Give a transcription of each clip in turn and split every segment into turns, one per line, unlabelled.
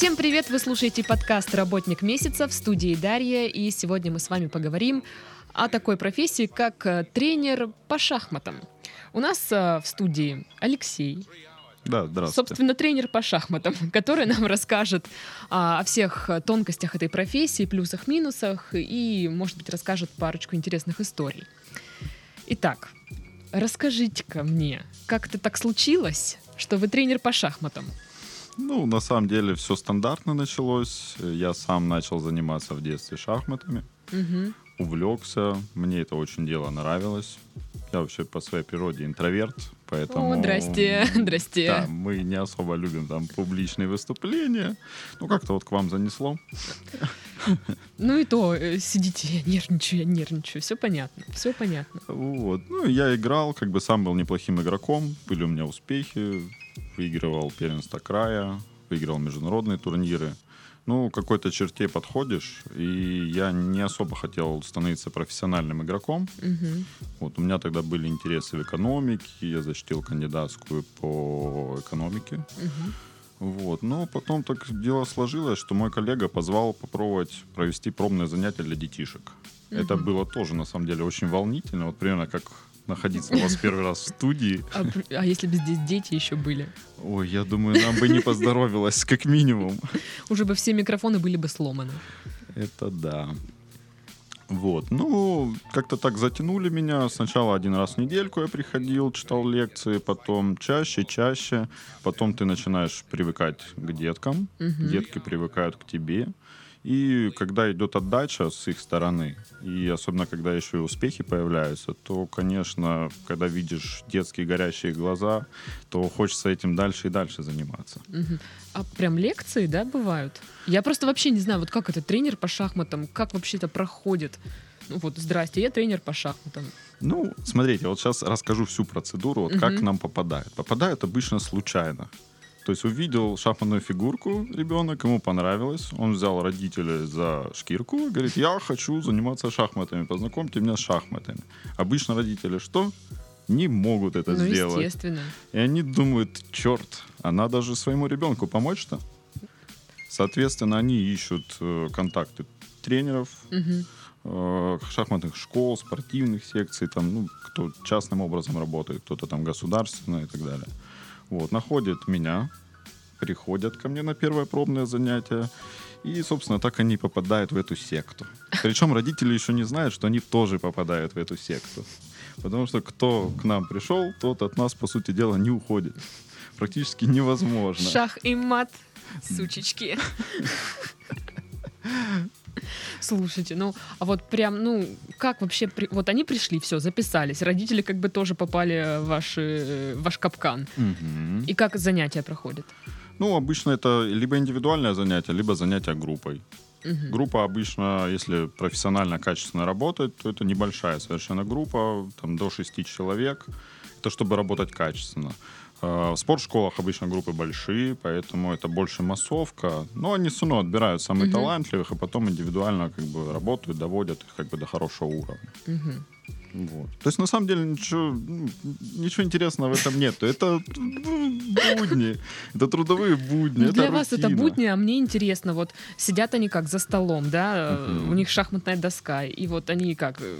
Всем привет! Вы слушаете подкаст «Работник месяца» в студии Дарья, и сегодня мы с вами поговорим о такой профессии, как э, тренер по шахматам. У нас э, в студии Алексей,
Да, здравствуйте.
собственно, тренер по шахматам, который нам расскажет а, о всех тонкостях этой профессии, плюсах, минусах и, может быть, расскажет парочку интересных историй. Итак, расскажите-ка мне, как это так случилось, что вы тренер по шахматам?
Ну, на самом деле, все стандартно началось. Я сам начал заниматься в детстве шахматами.
Мгм.
Увлекся. Мне это очень дело нравилось. Я вообще по своей природе интроверт, поэтому...
О, здрасте, здрасте.
Да, мы не особо любим там публичные выступления. Ну, как-то вот к вам занесло.
Ну и то, э, сидите, я нервничаю, я нервничаю. Все понятно, все понятно.
Вот. Ну, я играл, как бы сам был неплохим игроком. Были у меня успехи. Выигрывал первенство края, выиграл международные турниры. Ну, какой-то черте подходишь, и я не особо хотел становиться профессиональным игроком.
Мгм.
Вот у меня тогда были интересы в экономике, я защитил кандидатскую по экономике.
Мгм.
Вот. Но потом так дело сложилось, что мой коллега позвал попробовать провести пробное занятие для детишек. Это
Мгм.
было тоже, на самом деле, очень волнительно. Вот примерно как находиться у вас первый раз в студии.
А, а если бы здесь дети еще были?
Ой, я думаю, нам бы не поздоровилось, как минимум.
Уже бы все микрофоны были бы сломаны.
Это да. Вот, ну, как-то так затянули меня. Сначала один раз в недельку я приходил, читал лекции, потом чаще, чаще. Потом ты начинаешь привыкать к деткам,
Мгм.
детки привыкают к тебе. И когда идет отдача с их стороны, и особенно когда еще и успехи появляются, то, конечно, когда видишь детские горящие глаза, то хочется этим дальше и дальше заниматься.
А прям лекции, да, бывают? Я просто вообще не знаю, вот как это, тренер по шахматам, как вообще это проходит? Ну вот, здрасте, я тренер по шахматам.
Ну, смотрите, вот сейчас расскажу всю процедуру, вот как
Мгм.
к нам попадает. Попадает обычно случайно. То есть увидел шахматную фигурку ребенок, ему понравилось, он взял родителей за шкирку и говорит, я хочу заниматься шахматами, познакомьте меня с шахматами. Обычно родители что? Не могут это
ну,
сделать.
естественно.
И они думают, черт, а надо же своему ребенку помочь-то. Соответственно, они ищут э, контакты тренеров,
Мгм.
э, шахматных школ, спортивных секций, там, ну, кто частным образом работает, кто-то там государственно и так далее. Вот, находят меня, приходят ко мне на первое пробное занятие, и, собственно, так они попадают в эту секту. Причем родители еще не знают, что они тоже попадают в эту секту. Потому что кто к нам пришел, тот от нас, по сути дела, не уходит. Практически невозможно.
Шах и мат, сучечки. Слушайте, ну, а вот прям, ну, как вообще, при- вот они пришли, все, записались, родители как бы тоже попали в ваш, э, ваш капкан.
Мгм.
И как занятия проходят?
Ну, обычно это либо индивидуальное занятие, либо занятие группой.
Мгм.
Группа обычно, если профессионально, качественно работает, то это небольшая совершенно группа, там до 6 человек. Это чтобы работать качественно. Э, В спортшколах обычно группы большие, поэтому это больше массовка. Но они все равно отбирают самых
Мгм.
талантливых, и потом индивидуально как бы работают, доводят их как бы до хорошего уровня.
Мгм.
Вот. То есть на самом деле ничего, ничего интересного в этом нет. Это будни, это трудовые будни.
Ну,
это
для вас это
рутина.
будни, а мне интересно, вот сидят они как за столом, да,
Мгм.
у них шахматная доска, и вот они как, э,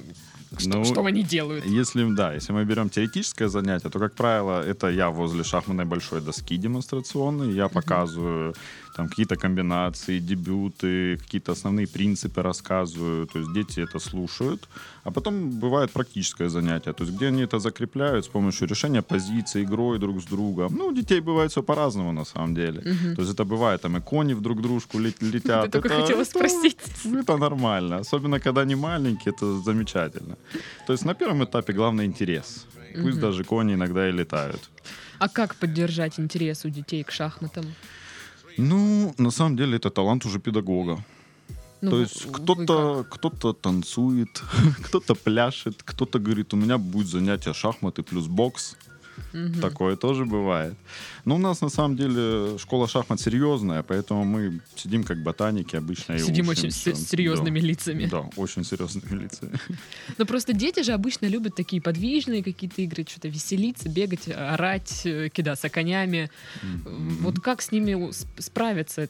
что,
Ну,
что они делают?
Если, да, если мы берем теоретическое занятие, то, как правило, это я возле шахматной большой доски демонстрационной, я показываю там какие-то комбинации, дебюты, какие-то основные принципы рассказываю, то есть дети это слушают. А потом бывает практическое занятие, то есть где они это закрепляют с помощью решения позиций, игрой друг с другом. Ну, у детей бывает все по-разному на самом деле.
Мгм.
То есть это бывает, там и кони в друг дружку лет- летят.
Ты только
Это-
хотела
это-
спросить.
это нормально. Особенно, когда они маленькие, это замечательно. То есть на первом этапе главный интерес. Пусть
Мгм.
даже кони иногда и летают.
А как поддержать интерес у детей к шахматам?
Ну, на самом деле, это талант уже педагога.
Ну,
То есть кто-то кто танцует, кто-то пляшет, кто-то говорит, у меня будет занятие шахматы плюс бокс.
Мгм.
Такое тоже бывает. Но у нас на самом деле школа шахмат серьезная, поэтому мы сидим как ботаники обычно. и
Сидим очень
учимся.
с серьезными
Да.
лицами.
Да, очень серьезными лицами.
Но просто дети же обычно любят такие подвижные какие-то игры, что-то веселиться, бегать, орать, э, кидаться конями.
Мгм.
Вот как с ними справиться?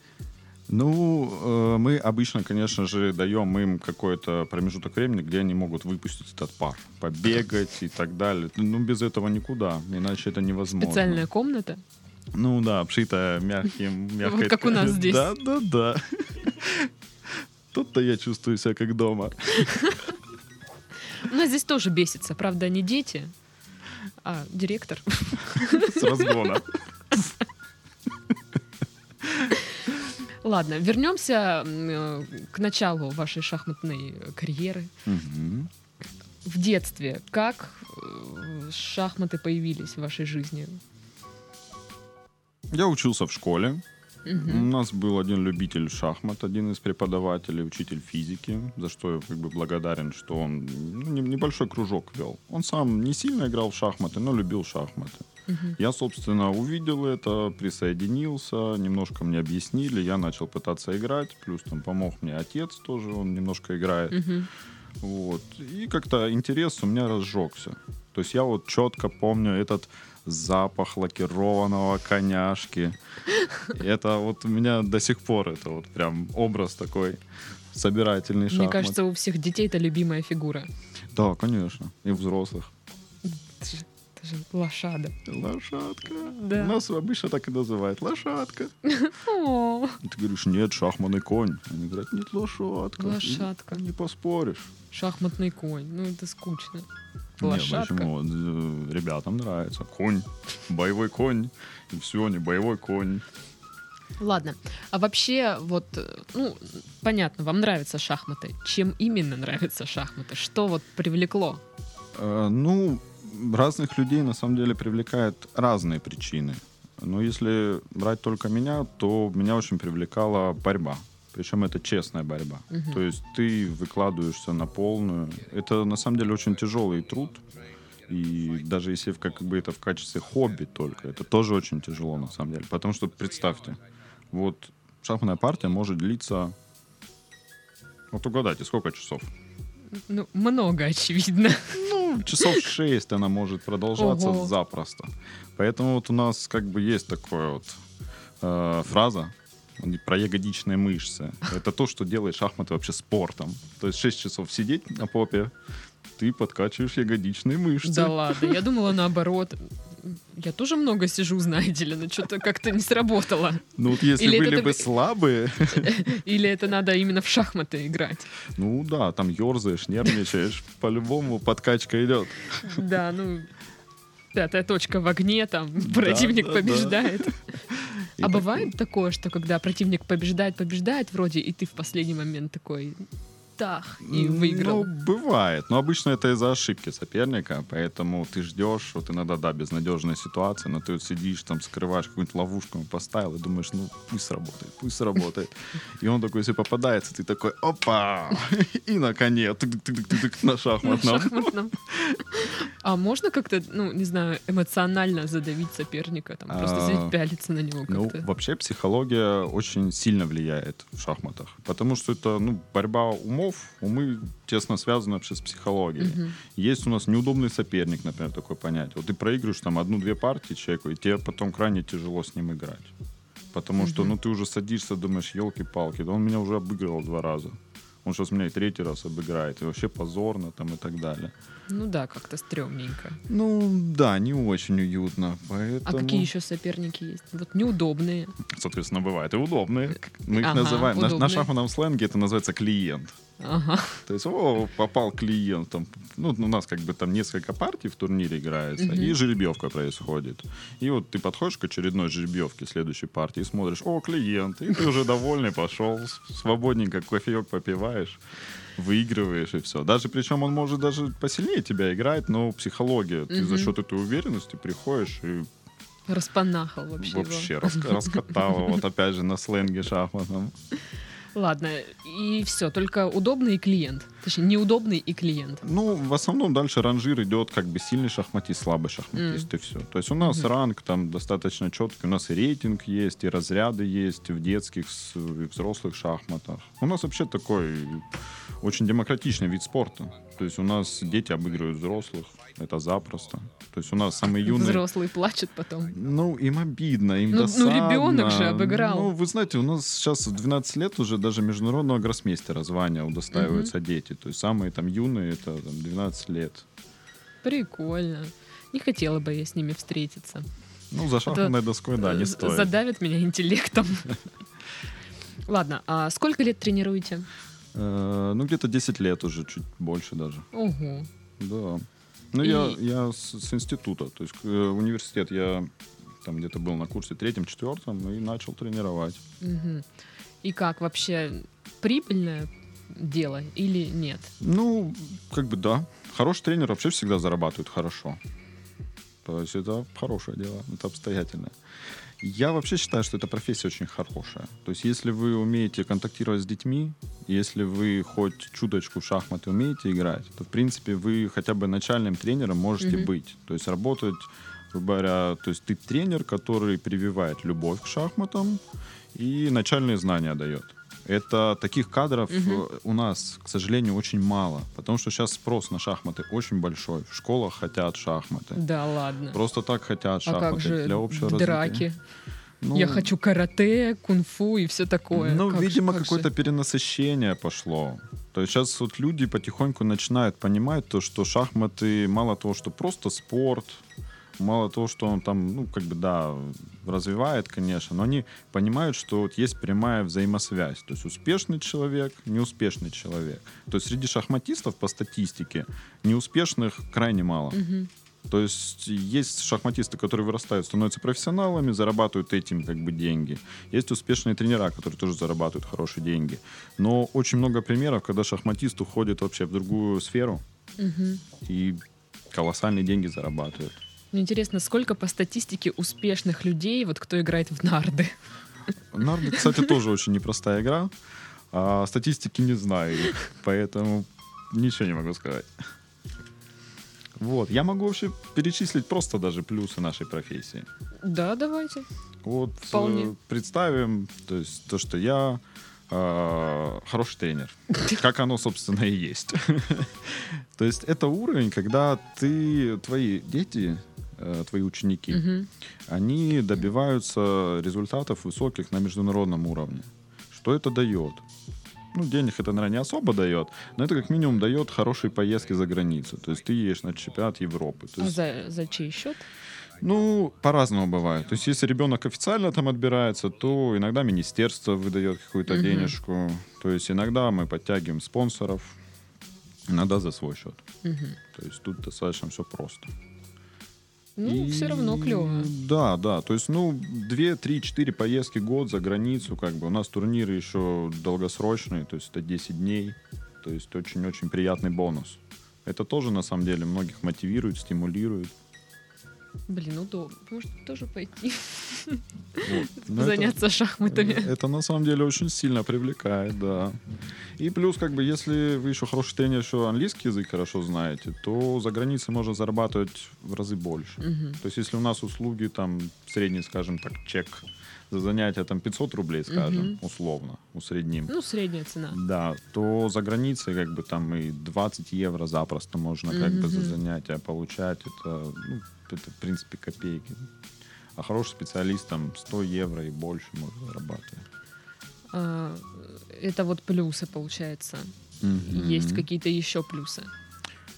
Ну, э, мы обычно, конечно же, даем им какой-то промежуток времени, где они могут выпустить этот пар, побегать и так далее. Ну, без этого никуда, иначе это невозможно.
Специальная комната?
Ну да, обшитая мягким, мягкой
Вот как у нас здесь.
Да, да, да. Тут-то я чувствую себя как дома.
У нас здесь тоже бесится. Правда, не дети, а директор.
С разгона.
Ладно, вернемся э, к началу вашей шахматной карьеры.
Мгм.
В детстве как э, шахматы появились в вашей жизни?
Я учился в школе. У
Мгм.
нас был один любитель шахмат, один из преподавателей, учитель физики, за что я как бы благодарен, что он ну, не- небольшой кружок вел. Он сам не сильно играл в шахматы, но любил шахматы.
Мгм.
Я, собственно, увидел это, присоединился, немножко мне объяснили, я начал пытаться играть, плюс там помог мне отец тоже, он немножко играет.
Мгм.
Вот. И как-то интерес у меня разжегся. То есть я вот четко помню этот запах лакированного коняшки. Это вот у меня до сих пор это вот прям образ такой собирательный
Мне
шахмат.
кажется, у всех детей это любимая фигура.
Да, конечно. И взрослых.
Это же, лошада.
Лошадка.
Да.
У нас обычно так и называют. Лошадка. Ты говоришь, нет, шахматный конь. Они говорят, нет, лошадка.
Лошадка.
Не, поспоришь.
шахматный конь. Ну, это скучно.
Не,
Лошадка.
почему? Э, Ребятам нравится. Конь. Боевой конь. И все, не боевой конь.
Ладно. А вообще, вот, э, ну, понятно, вам нравятся шахматы. Чем именно нравятся шахматы? Что вот привлекло?
Э, Ну, разных людей на самом деле привлекают разные причины. Но если брать только меня, то меня очень привлекала борьба. Причем это честная борьба.
Мгм.
То есть ты выкладываешься на полную. Это на самом деле очень тяжелый труд. И даже если в- как бы это в качестве хобби только, это тоже очень тяжело на самом деле. Потому что представьте, вот шахматная партия может длиться... Вот угадайте, сколько часов?
Ну, много, очевидно.
Ну, часов 6 она может продолжаться
Ого.
запросто. Поэтому вот у нас как бы есть такая вот э, фраза про ягодичные мышцы. Это то, что делает шахматы вообще спортом. То есть 6 часов сидеть на попе, ты подкачиваешь ягодичные мышцы.
Да ладно, я думала наоборот. Я тоже много сижу, знаете ли, но что-то как-то не сработало.
Ну вот если
Или это
были
ты-
бы слабые,
Или это надо именно в шахматы играть?
ну да, там ерзаешь, нервничаешь, по-любому подкачка идет.
Да, ну, пятая точка в огне, там противник
да, да.
побеждает.
И
А бывает такое, что когда противник побеждает, побеждает вроде, и ты в последний момент такой, тах, и выиграл.
Ну, бывает. Но обычно это из-за ошибки соперника, поэтому ты ждешь, вот иногда, да, безнадежная ситуация, но ты вот сидишь там, скрываешь какую-нибудь ловушку, поставил, и думаешь, ну, пусть сработает, пусть сработает. И он такой, если попадается, ты такой, опа! И на коне, на шахматном.
А можно как-то, ну, не знаю, эмоционально задавить соперника, там, просто
А,
пялиться на него
Ну, вообще психология очень сильно влияет в шахматах, потому что это, ну, борьба умов, умы тесно связаны вообще с психологией.
Мгм.
Есть у нас неудобный соперник, например, такое понятие. Вот ты проигрываешь там одну-две партии человеку, и тебе потом крайне тяжело с ним играть. Потому что,
Мгм.
ну, ты уже садишься, думаешь, елки-палки, да он меня уже обыгрывал два раза. Он сейчас меня и третий раз обыграет, и вообще позорно там и так далее.
Ну да, как-то стрёмненько.
Ну, да, не очень уютно, поэтому...
А какие еще соперники есть? Вот неудобные.
Соответственно, бывает и удобные. Мы их
Ага,
называем... На, на
удобные.
шахматном сленге это называется клиент.
Ага.
То есть, о, попал клиент. Там, ну, у нас как бы там несколько партий в турнире играется,
Мгм.
и жеребьевка происходит. И вот ты подходишь к очередной жеребьевке следующей партии и смотришь, о, клиент, и ты уже довольный пошел, свободненько кофеек попиваешь, выигрываешь и все. Даже причем он может даже посильнее тебя играть, но психология. Ты за счет этой уверенности приходишь и
Распанахал вообще, его.
вообще раска- раскатал его, вот опять же на сленге шахматном.
Ладно, и все, только удобный и клиент. Точнее, неудобный и клиент.
Ну, в основном дальше ранжир идет как бы сильный шахматист, слабый шахматист, и все. То есть у нас
Мгм.
ранг там достаточно четкий, у нас и рейтинг есть, и разряды есть в детских и взрослых шахматах. У нас вообще такой очень демократичный вид спорта. То есть у нас дети обыгрывают взрослых, это запросто. То есть у нас самые юные...
Взрослые плачут потом.
Ну, им обидно, им
Ну- ну,
досадно.
ребенок же обыграл.
Ну, вы знаете, у нас сейчас в 12 лет уже даже международного гроссмейстера звания удостаиваются дети. То есть самые там юные, это там, 12 лет.
Прикольно. Не хотела бы я с ними встретиться.
Ну, за шахматной доской, да, не стоит.
Задавит меня интеллектом. Ладно, а сколько лет тренируете?
Э, ну, где-то 10 лет уже, чуть больше даже.
Ого.
Да. Ну, я,
И-
я с, с института. То есть э, университет я там где-то был на курсе третьем, четвертом и начал тренировать.
Мгм. И как вообще прибыльное дело или нет?
Ну, как бы да. Хороший тренер вообще всегда зарабатывает хорошо. То есть это хорошее дело, это обстоятельное. Я вообще считаю, что эта профессия очень хорошая. То есть если вы умеете контактировать с детьми, если вы хоть чуточку в шахматы умеете играть, то, в принципе, вы хотя бы начальным тренером можете
Мгм.
быть. То есть работать, грубо говоря, то есть ты тренер, который прививает любовь к шахматам и начальные знания дает. Это таких кадров э, у нас, к сожалению, очень мало, потому что сейчас спрос на шахматы очень большой. В школах хотят шахматы.
Да ладно.
Просто так хотят
А
шахматы
как же
для общего развития.
драки?
Ну,
Я хочу карате, кунг-фу и все такое.
Ну,
Как же-
видимо,
как же?
какое-то перенасыщение пошло. То есть сейчас вот люди потихоньку начинают понимать то, что шахматы мало того, что просто спорт, мало того, что он там, ну, как бы, да, развивает, конечно, но они понимают, что вот есть прямая взаимосвязь. То есть успешный человек, неуспешный человек. То есть среди шахматистов по статистике неуспешных крайне мало.
Мгм.
То есть есть шахматисты, которые вырастают, становятся профессионалами, зарабатывают этим как бы деньги. Есть успешные тренера, которые тоже зарабатывают хорошие деньги. Но очень много примеров, когда шахматист уходит вообще в другую сферу
Мгм.
и колоссальные деньги зарабатывает.
Мне интересно, сколько по статистике успешных людей, вот кто играет в нарды?
Нарды, кстати, тоже очень непростая игра. А статистики не знаю, поэтому ничего не могу сказать. Вот, я могу вообще перечислить просто даже плюсы нашей профессии.
Да, давайте.
Вот
Вполне.
э, представим, то есть то, что я э, хороший тренер, как оно, собственно, и есть. То есть это уровень, когда ты, твои дети, э, твои ученики,
Мгм.
они добиваются результатов высоких на международном уровне. Что это дает? Ну, денег это, наверное, не особо дает, но это как минимум дает хорошие поездки за границу. То есть ты едешь на чемпионат Европы. То
А
есть
за, за чей счет?
ну, по-разному бывает. То есть, если ребенок официально там отбирается, то иногда министерство выдает какую-то
Мгм.
денежку. То есть, иногда мы подтягиваем спонсоров, иногда за свой счет.
Мгм.
То есть, тут достаточно все просто.
Ну, все равно клево.
Да, да. То есть, ну, 2, 3, 4 поездки год за границу, как бы. У нас турниры еще долгосрочные, то есть это 10 дней. То есть очень-очень приятный бонус. Это тоже, на самом деле, многих мотивирует, стимулирует.
Блин, удобно. Может, тоже пойти
Вот. Это-
заняться шахматами.
Это на самом деле очень сильно привлекает, да. И плюс, как бы, если вы еще хороший тренер, еще английский язык хорошо знаете, то за границей можно зарабатывать в разы больше.
Мгм.
То есть, если у нас услуги, там, средний, скажем так, чек за занятие, там, 500 рублей, скажем,
Мгм.
условно, усредним.
Ну, средняя цена.
Да, то за границей, как бы, там и 20 евро запросто можно, как бы, за
Мгм.
занятия получать. Это, ну, это, в принципе, копейки. А хороший специалист, там, 100 евро и больше может зарабатывать.
А, Это вот плюсы, получается. Есть какие-то еще плюсы.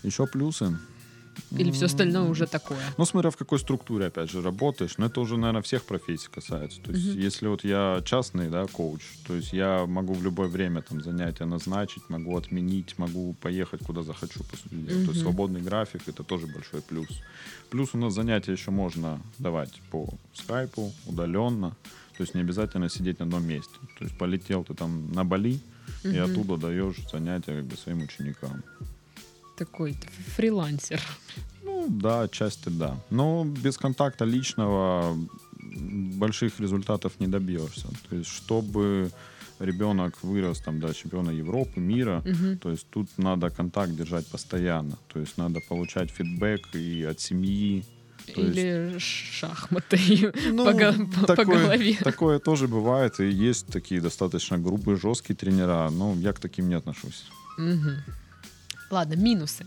Еще плюсы.
Или все остальное уже такое.
Ну, смотря в какой структуре, опять же, работаешь. Но это уже, наверное, всех профессий касается. То есть,
Мгм.
если вот я частный, да, коуч, то есть я могу в любое время там занятия назначить, могу отменить, могу поехать куда захочу, по сути дела. То есть свободный график — это тоже большой плюс. Плюс у нас занятия еще можно давать по скайпу, удаленно. То есть не обязательно сидеть на одном месте. То есть полетел ты там на Бали, и
Мгм.
оттуда даешь занятия как бы своим ученикам.
Такой фрилансер.
Ну, да, отчасти да. Но без контакта личного больших результатов не добьешься. То есть, чтобы ребенок вырос там до чемпиона Европы, мира,
Мгм.
то есть тут надо контакт держать постоянно. То есть надо получать фидбэк и от семьи, То есть-
Или шахматы
Ну,
по, по- по
такое,
голове.
такое тоже бывает, и есть такие достаточно грубые, жесткие тренера, но я к таким не отношусь.
Мгм. Ладно, минусы.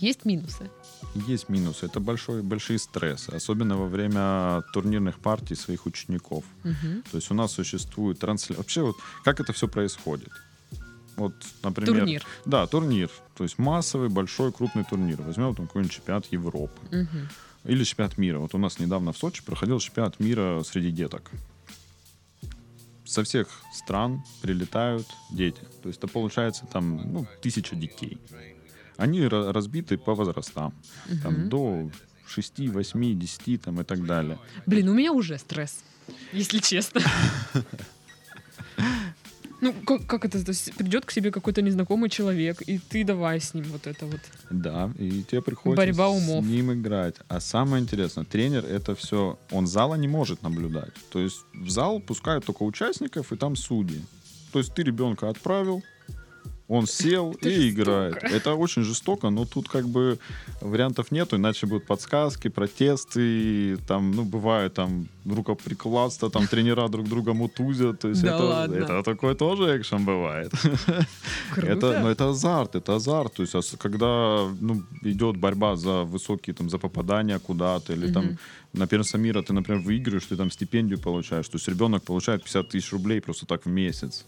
Есть минусы.
Есть минусы, это большой, большие стрессы, особенно во время турнирных партий своих учеников.
Мгм.
То есть у нас существует трансляция. Вообще, вот как это все происходит? Вот, например...
Турнир.
Да, турнир. То есть массовый, большой, крупный турнир. Возьмем там какой-нибудь чемпионат Европы.
Мгм.
Или чемпионат мира. Вот у нас недавно в Сочи проходил чемпионат мира среди деток. Со всех стран прилетают дети. То есть это получается там ну, тысяча детей. Они ра- разбиты по возрастам. Там
Мгм.
до 6, 8, 10 там, и так далее.
Блин, у меня уже стресс, если честно. Ну, как, как это? То есть придет к себе какой-то незнакомый человек, и ты давай с ним вот это вот.
Да, и тебе приходится
Борьба умов.
с ним играть. А самое интересное, тренер это все, он зала не может наблюдать. То есть в зал пускают только участников и там судьи. То есть ты ребенка отправил, он сел
Это
и играет. Это очень жестоко, но тут как бы вариантов нету, иначе будут подсказки, протесты, там, ну, бывает там рукоприкладство, там тренера друг друга мутузят. То есть
Да
это,
ладно?
это такое тоже экшен бывает.
Круто.
Это, ну, это азарт, это азарт. То есть, когда ну, идет борьба за высокие, там, за попадание куда-то, или там
Мгм.
на первенство мира ты, например, выигрываешь, ты там стипендию получаешь. То есть ребенок получает 50 тысяч рублей просто так в месяц.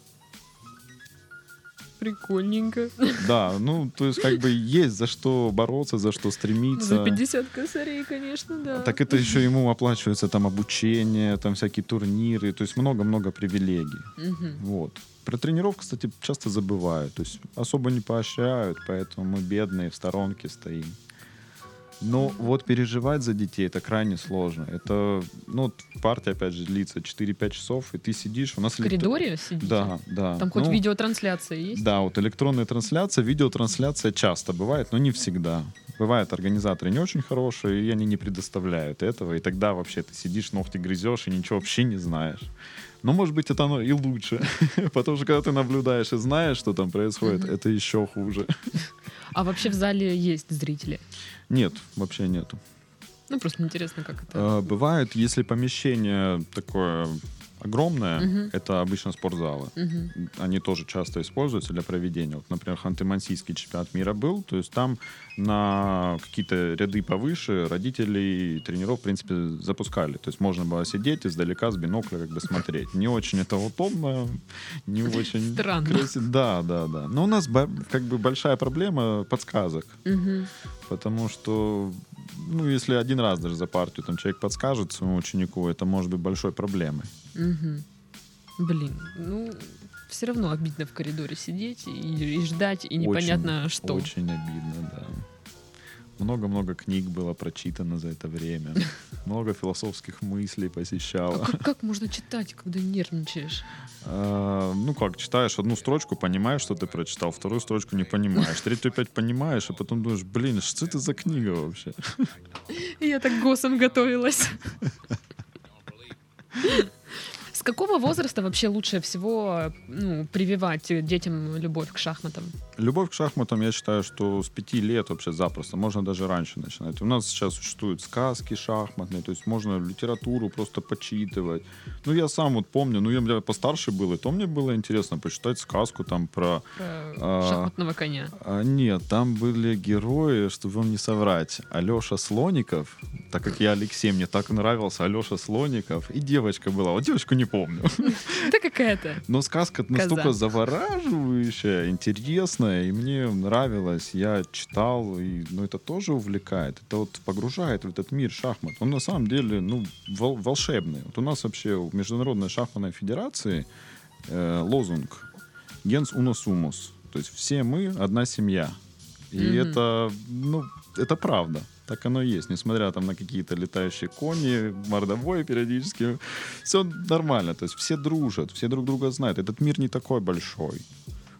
Прикольненько.
Да, ну, то есть, как бы есть за что бороться, за что стремиться.
За 50 косарей, конечно, да.
Так это еще ему оплачивается там обучение, там всякие турниры, то есть много-много привилегий.
Мгм.
Вот. Про тренировку, кстати, часто забывают. То есть особо не поощряют, поэтому мы бедные в сторонке стоим. Но вот переживать за детей это крайне сложно. Это, ну, партия, опять же, длится 4-5 часов, и ты сидишь. У нас
В коридоре сидите?
Да, да.
Там хоть
Ну,
видеотрансляция есть?
Да, вот электронная трансляция, видеотрансляция часто бывает, но не всегда. Бывают организаторы не очень хорошие, и они не предоставляют этого, и тогда вообще ты сидишь, ногти грызешь и ничего вообще не знаешь. Но, может быть, это оно и лучше, потому что когда ты наблюдаешь и знаешь, что там происходит,
Мгм.
это еще хуже.
А вообще в зале есть зрители?
Нет, вообще нету.
Ну, просто интересно, как это.
Э, Бывает, если помещение такое огромное,
Мгм.
это обычно спортзалы.
Мгм.
они тоже часто используются для проведения. Вот, например, Ханты-Мансийский чемпионат мира был, то есть там на какие-то ряды повыше родителей тренеров, в принципе, запускали. То есть можно было сидеть издалека с бинокля как бы смотреть. Не очень это удобно, не очень
Странно.
красиво. Да, да, да. Но у нас как бы большая проблема подсказок,
Мгм.
потому что ну, если один раз даже за партию там человек подскажет своему ученику, это может быть большой проблемой.
Мгм. Блин, ну, все равно обидно в коридоре сидеть и, и ждать, и непонятно
Очень,
что.
Очень обидно, да. Много-много книг было прочитано за это время. Много философских мыслей
А
посещало.
как, как можно читать, когда нервничаешь?
А, Ну как, читаешь одну строчку, понимаешь, что ты прочитал, вторую строчку не понимаешь, третью опять понимаешь, а потом думаешь, блин, что это за книга вообще?
Я так госом готовилась. Какого возраста вообще лучше всего ну, прививать детям любовь к шахматам?
Любовь к шахматам, я считаю, что с пяти лет вообще запросто. Можно даже раньше начинать. У нас сейчас существуют сказки шахматные, то есть можно литературу просто почитывать. Ну, я сам вот помню, ну, я постарше был, и то мне было интересно почитать сказку там про...
Про
А,
шахматного коня.
А, нет, там были герои, чтобы вам не соврать. Алеша Слоников, так как я Алексей, мне так нравился Алеша Слоников, и девочка была. Вот девочку не помню.
Да какая-то.
Но сказка настолько завораживающая, интересная, и мне нравилась. Я читал, и ну, это тоже увлекает. Это вот погружает в этот мир шахмат. Он на самом деле ну, вол- волшебный. Вот у нас вообще в Международной шахматной федерации э, лозунг «Gens uno sumus». То есть все мы одна семья. И
Мгм.
это, ну, это правда. Так оно и есть. Несмотря там на какие-то летающие кони, мордовой периодически, все нормально. То есть все дружат, все друг друга знают. Этот мир не такой большой.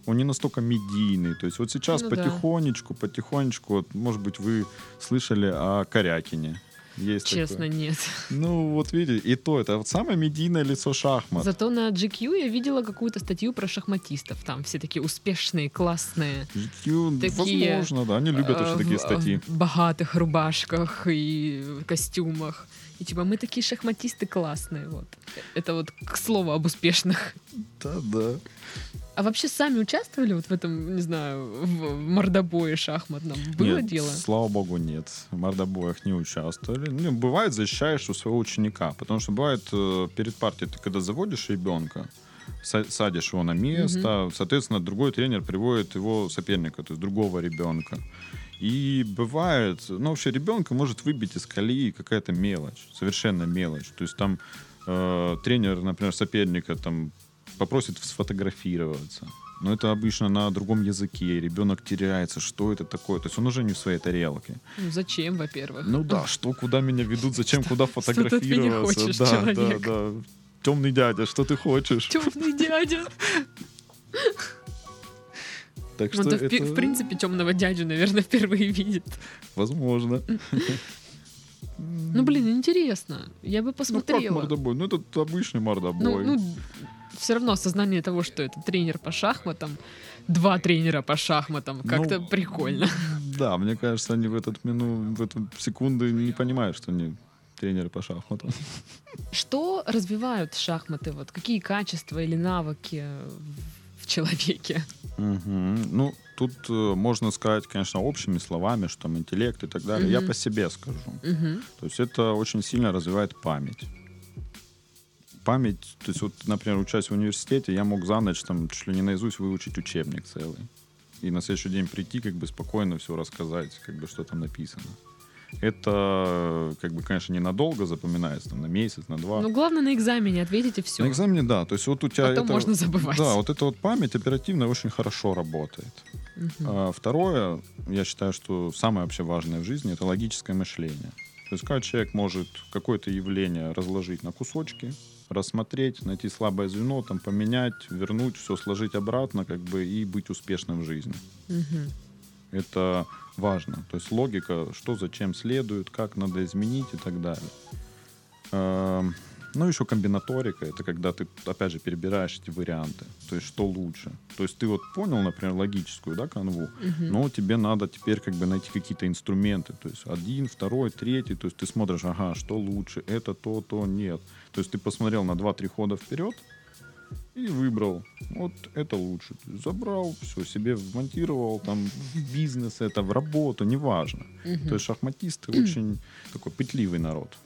Он не настолько медийный. То есть вот сейчас
Ну да.
потихонечку, потихонечку, вот, может быть, вы слышали о Корякине. Есть
Честно,
такое.
нет.
Ну, вот видите, и то, это вот самое медийное лицо шахмат.
Зато на GQ я видела какую-то статью про шахматистов. Там все такие успешные, классные.
GQ,
Такие,
возможно, да, они любят
э,
очень такие
в-
статьи.
В богатых рубашках и костюмах. И типа, мы такие шахматисты классные. Вот. Это вот к слову об успешных.
Да, да.
А вообще сами участвовали вот в этом, не знаю, в мордобое шахматном? Было
нет,
дело?
слава богу, нет. В мордобоях не участвовали. Ну, бывает, защищаешь у своего ученика. Потому что бывает, э, перед партией ты когда заводишь ребенка, са- садишь его на место, соответственно, другой тренер приводит его соперника, то есть другого ребенка. И бывает, ну, вообще ребенка может выбить из колеи какая-то мелочь, совершенно мелочь. То есть там э, тренер, например, соперника там попросит сфотографироваться. Но это обычно на другом языке, ребенок теряется, что это такое. То есть он уже не в своей тарелке.
Ну, зачем, во-первых?
Ну да, что, куда меня ведут, зачем, куда фотографироваться.
хочешь,
да,
человек?
да, да. Темный дядя, что ты хочешь?
Темный дядя.
Так что
в, пи-
это
в принципе темного дядю, наверное, впервые видит.
возможно.
Ну, блин, интересно. Я бы
Ну как
посмотрела.
мордобой? Ну это обычный мордобой.
Ну, ну, все равно осознание того, что это тренер по шахматам, два тренера по шахматам, как-то
Ну,
прикольно.
Да, мне кажется, они в этот мину, в эту секунду не понимают, что они тренеры по шахматам.
Что развивают шахматы? Вот какие качества или навыки в человеке?
Мгм. Ну, тут э, можно сказать, конечно, общими словами, что там интеллект и так далее. Я
Мгм.
по себе скажу.
Мгм.
То есть это очень сильно развивает память. Память, то есть вот, например, учась в университете, я мог за ночь там чуть ли не наизусть выучить учебник целый. И на следующий день прийти, как бы спокойно все рассказать, как бы что там написано. Это, как бы, конечно, ненадолго запоминается, там, на месяц, на два.
Ну, главное, на экзамене ответите все.
На экзамене, да. То есть вот у тебя
Потом
это...
можно забывать.
Да, вот эта вот память оперативно очень хорошо работает. А второе, я считаю, что самое вообще важное в жизни это логическое мышление. То есть когда человек может какое-то явление разложить на кусочки, рассмотреть, найти слабое звено, там поменять, вернуть, все сложить обратно, как бы и быть успешным в жизни.
Мгм.
Это важно. То есть логика, что зачем следует, как надо изменить и так далее. Ну, еще комбинаторика, это когда ты, опять же, перебираешь эти варианты. То есть, что лучше. То есть, ты вот понял, например, логическую, да, канву,
Мгм.
но тебе надо теперь как бы найти какие-то инструменты. То есть, один, второй, третий. То есть, ты смотришь, ага, что лучше, это, то, то, нет. То есть, ты посмотрел на 2-3 хода вперед и выбрал. Вот это лучше. Забрал, все, себе вмонтировал, там, в бизнес это, в работу, неважно.
Мгм.
То есть, шахматисты очень такой пытливый народ.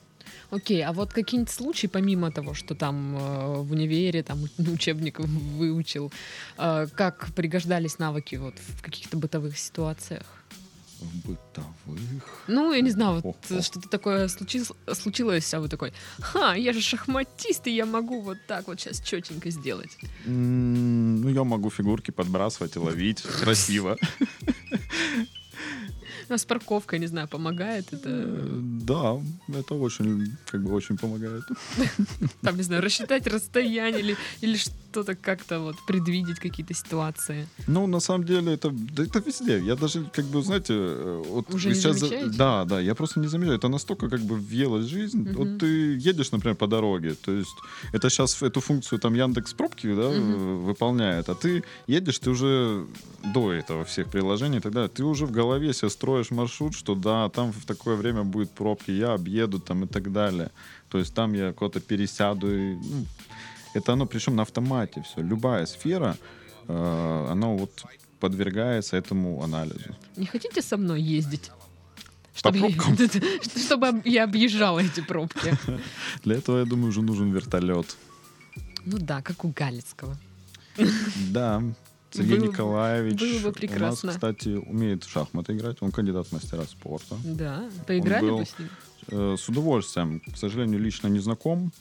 Окей, а вот какие-нибудь случаи, помимо того, что там э, в универе там учебник выучил, э, как пригождались навыки вот в каких-то бытовых ситуациях?
В бытовых.
Ну, я не знаю, вот что-то такое случилось, случилось, а вы такой, ха, я же шахматист, и я могу вот так вот сейчас четенько сделать.
М, Ну, я могу фигурки подбрасывать и ловить красиво.
А с парковкой, не знаю, помогает это,
Да, это очень, как бы, очень помогает.
там, не знаю, рассчитать расстояние или, или что-то как-то вот предвидеть какие-то ситуации.
Ну, на самом деле, это, да это везде. Я даже, как бы, знаете, э, вот
Уже
вы сейчас...
замечаете?
Да, да, я просто не замечаю. Это настолько, как бы, въелась жизнь.
Мгм.
Вот ты едешь, например, по дороге, то есть это сейчас эту функцию там Яндекс пробки, да, э, выполняет, а ты едешь, ты уже до этого всех приложений и так далее, ты уже в голове себе строишь маршрут, что да, там в такое время будет пробки, я объеду там и так далее. То есть там я куда-то пересяду. И, ну, это оно, причем на автомате все. Любая сфера, э, она вот подвергается этому анализу.
Не хотите со мной ездить? Чтобы, я- чтобы об- я объезжала эти пробки.
Для этого, я думаю, уже нужен вертолет.
Ну да, как у Галицкого.
Да, Сергей
Было бы-
Николаевич
было бы
у
прекрасно.
нас, кстати, умеет в шахматы играть. Он кандидат в мастера спорта.
Да, поиграли
был-
бы с ним.
Э, С удовольствием. К сожалению, лично не знаком.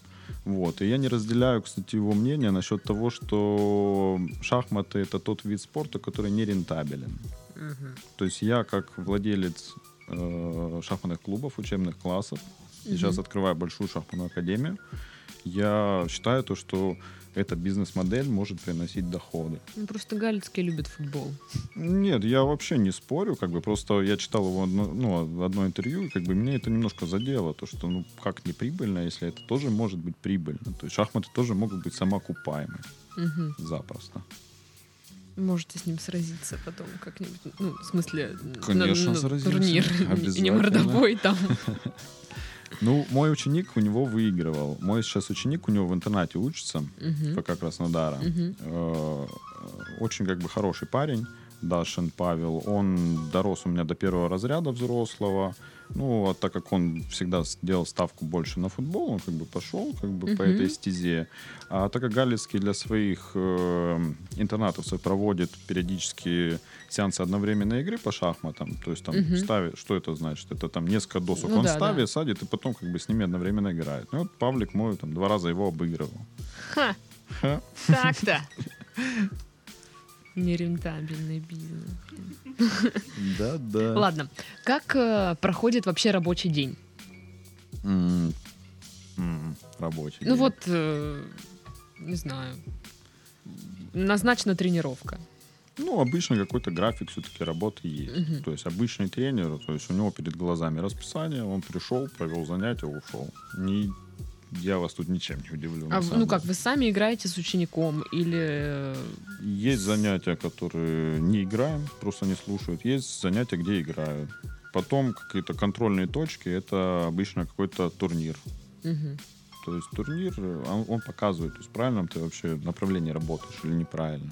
Вот. И я не разделяю, кстати, его мнение насчет того, что шахматы это тот вид спорта, который не рентабелен.
Мгм.
То есть я, как владелец э, шахматных клубов, учебных классов,
Мгм.
сейчас открываю большую шахматную академию, Я считаю то, что эта бизнес-модель может приносить доходы.
Ну, просто галицкие любят футбол.
Нет, я вообще не спорю, как бы просто я читал его одно, ну, одно интервью, и как бы меня это немножко задело, то что ну как не прибыльно, если это тоже может быть прибыльно. То есть шахматы тоже могут быть самоокупаемы
Мгм.
запросто.
Можете с ним сразиться потом как-нибудь. Ну, в смысле,
Конечно,
на- на
сразимся.
турнир. И не мордовой там.
Ну, мой ученик у него выигрывал. Мой сейчас ученик у него в интернате учится,
Мгм.
ФК Краснодара.
Мгм.
Э, Очень как бы хороший парень, Дашин Павел. Он дорос у меня до первого разряда взрослого. Ну, а так как он всегда делал ставку больше на футбол, он как бы пошел как бы по
Мгм.
этой стезе. А так как Галицкий для своих э, интернатовцев проводит периодически сеансы одновременной игры по шахматам, то есть там
Мгм.
ставит, что это значит? Это там несколько досок
Ну
он
да,
ставит,
да.
садит и потом как бы с ними одновременно играет. Ну, вот Павлик мой там два раза его обыгрывал.
Ха,
Ха.
так-то. Нерентабельный бизнес.
Да-да.
Ладно, как э, проходит вообще рабочий день?
М, м, Рабочий.
Ну
день.
вот, э, не знаю, назначена тренировка.
Ну, обычно какой-то график все-таки работы есть.
Мгм.
То есть обычный тренер, то есть у него перед глазами расписание, он пришел, провел занятие, ушел. Не, я вас тут ничем не удивлю.
А, ну как, вы сами играете с учеником или... э,
Есть занятия, которые не играем, просто не слушают. Есть занятия, где играют. Потом какие-то контрольные точки, это обычно какой-то турнир.
мгм.
То есть турнир, э, он, он показывает, то есть в правильном ты вообще направлении работаешь или неправильно.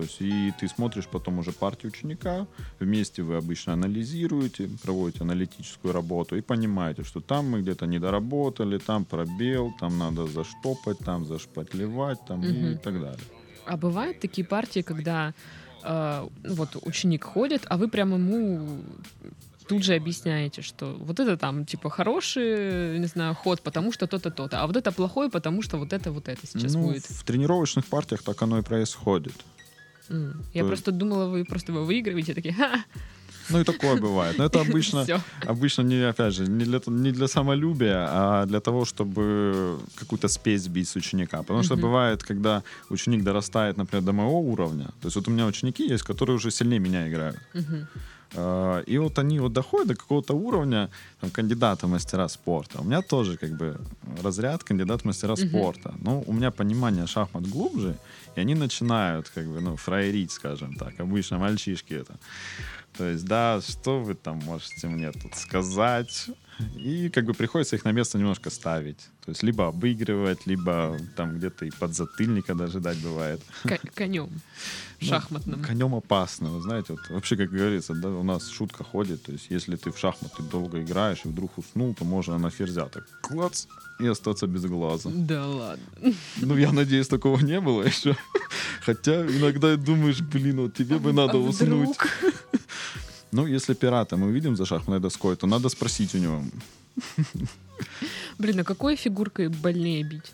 То есть и ты смотришь потом уже партию ученика, вместе вы обычно анализируете, проводите аналитическую работу и понимаете, что там мы где-то недоработали, там пробел, там надо заштопать, там зашпатлевать, там и
Мгм.
так далее.
А бывают такие партии, когда э, вот ученик ходит, а вы прям ему тут же объясняете, что вот это там типа хороший, не знаю, ход, потому что то-то, то-то, а вот это плохой, потому что вот это, вот это сейчас
ну,
будет.
в тренировочных партиях так оно и происходит.
М. Я
то-
просто думала, вы просто его выигрываете, такие, ха,
Ну и такое бывает. Но это обычно, обычно не, опять же, не для, не для самолюбия, а для того, чтобы какую-то спесь сбить с ученика. Потому что бывает, когда ученик дорастает, например, до моего уровня. То есть вот у меня ученики есть, которые уже сильнее меня играют. А, И вот они вот доходят до какого-то уровня там, кандидата в мастера спорта. У меня тоже как бы разряд кандидат в мастера
Мгм.
спорта. Но у меня понимание шахмат глубже, и они начинают как бы, ну, фраерить, скажем так. Обычно мальчишки это. То есть, да, что вы там можете мне тут сказать? И как бы приходится их на место немножко ставить. То есть либо обыгрывать, либо там где-то и подзатыльника даже дать бывает.
Ко- конем
Ну,
шахматным.
Конем опасно, вы знаете, вот вообще, как говорится, да, у нас шутка ходит, то есть если ты в шахматы долго играешь и вдруг уснул, то можно на ферзя так клац и остаться без глаза.
Да ладно.
Ну, я надеюсь, такого не было еще. Хотя иногда думаешь, блин, вот тебе бы надо
А
уснуть.
вдруг?
Ну, если пирата мы увидим за шахматной доской, то надо спросить у него,
Блин, а какой фигуркой больнее бить?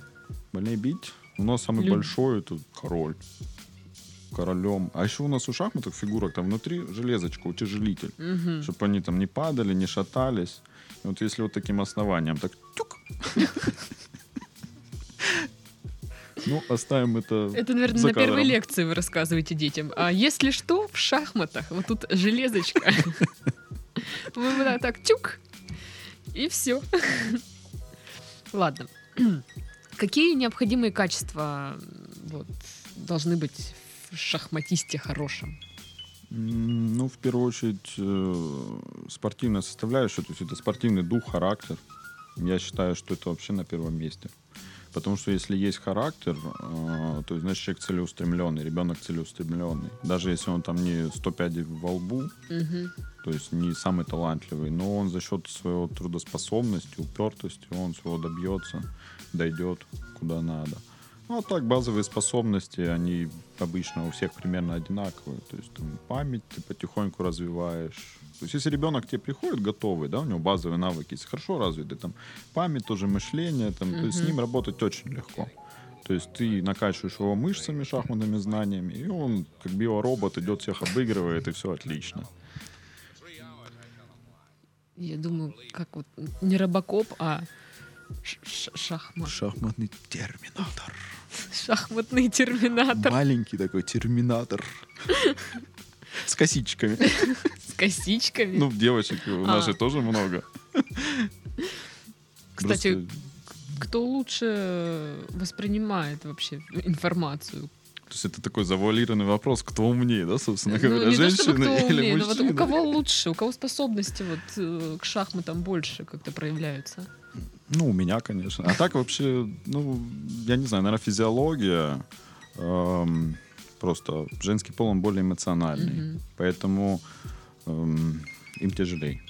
больнее бить? У нас самый
Люб-
большой это король. Королем. А еще у нас у шахматов фигурок там внутри железочка, утяжелитель.
Мгм.
чтобы они там не падали, не шатались. И вот если вот таким основанием так тюк. Ну, оставим это.
Это, наверное, на первой лекции вы рассказываете детям. А если что, в шахматах, вот тут железочка. Вы вот так, тюк, и все. Ладно. Какие необходимые качества вот, должны быть в шахматисте хорошем?
М, Ну, в первую очередь, э, спортивная составляющая, то есть это спортивный дух, характер. Я считаю, что это вообще на первом месте. Потому что если есть характер, э, то значит, человек целеустремленный, ребенок целеустремленный. Даже если он там не 105 во лбу,
Мгм.
то есть не самый талантливый, но он за счет своего трудоспособности, упертости, он своего добьется, дойдет куда надо. Ну, а так, базовые способности, они обычно у всех примерно одинаковые. То есть там память ты потихоньку развиваешь. То есть если ребенок к тебе приходит готовый, да, у него базовые навыки есть хорошо развиты, там память, тоже мышление, там, то есть с ним работать очень легко. То есть ты накачиваешь его мышцами, шахматными знаниями, и он, как биоробот, идет всех обыгрывает, и все отлично.
Я думаю, как вот не робокоп, а Шахмат.
Шахматный терминатор.
Шахматный терминатор
Маленький такой терминатор. С косичками.
Косичками.
Ну, девочек у нас
А.
же тоже много.
Кстати, кто лучше воспринимает вообще информацию?
То есть это такой завуалированный вопрос, кто умнее, да, собственно
Ну,
говоря,
то чтобы
женщины
кто
или
умнее, но вот
мужчины?
у кого лучше, у кого способности вот э, к шахматам больше как-то проявляются?
Ну, у меня, конечно. А так вообще, ну, я не знаю, наверное, физиология. эм, просто женский пол, он более эмоциональный.
Мгм.
Поэтому им тяжелее.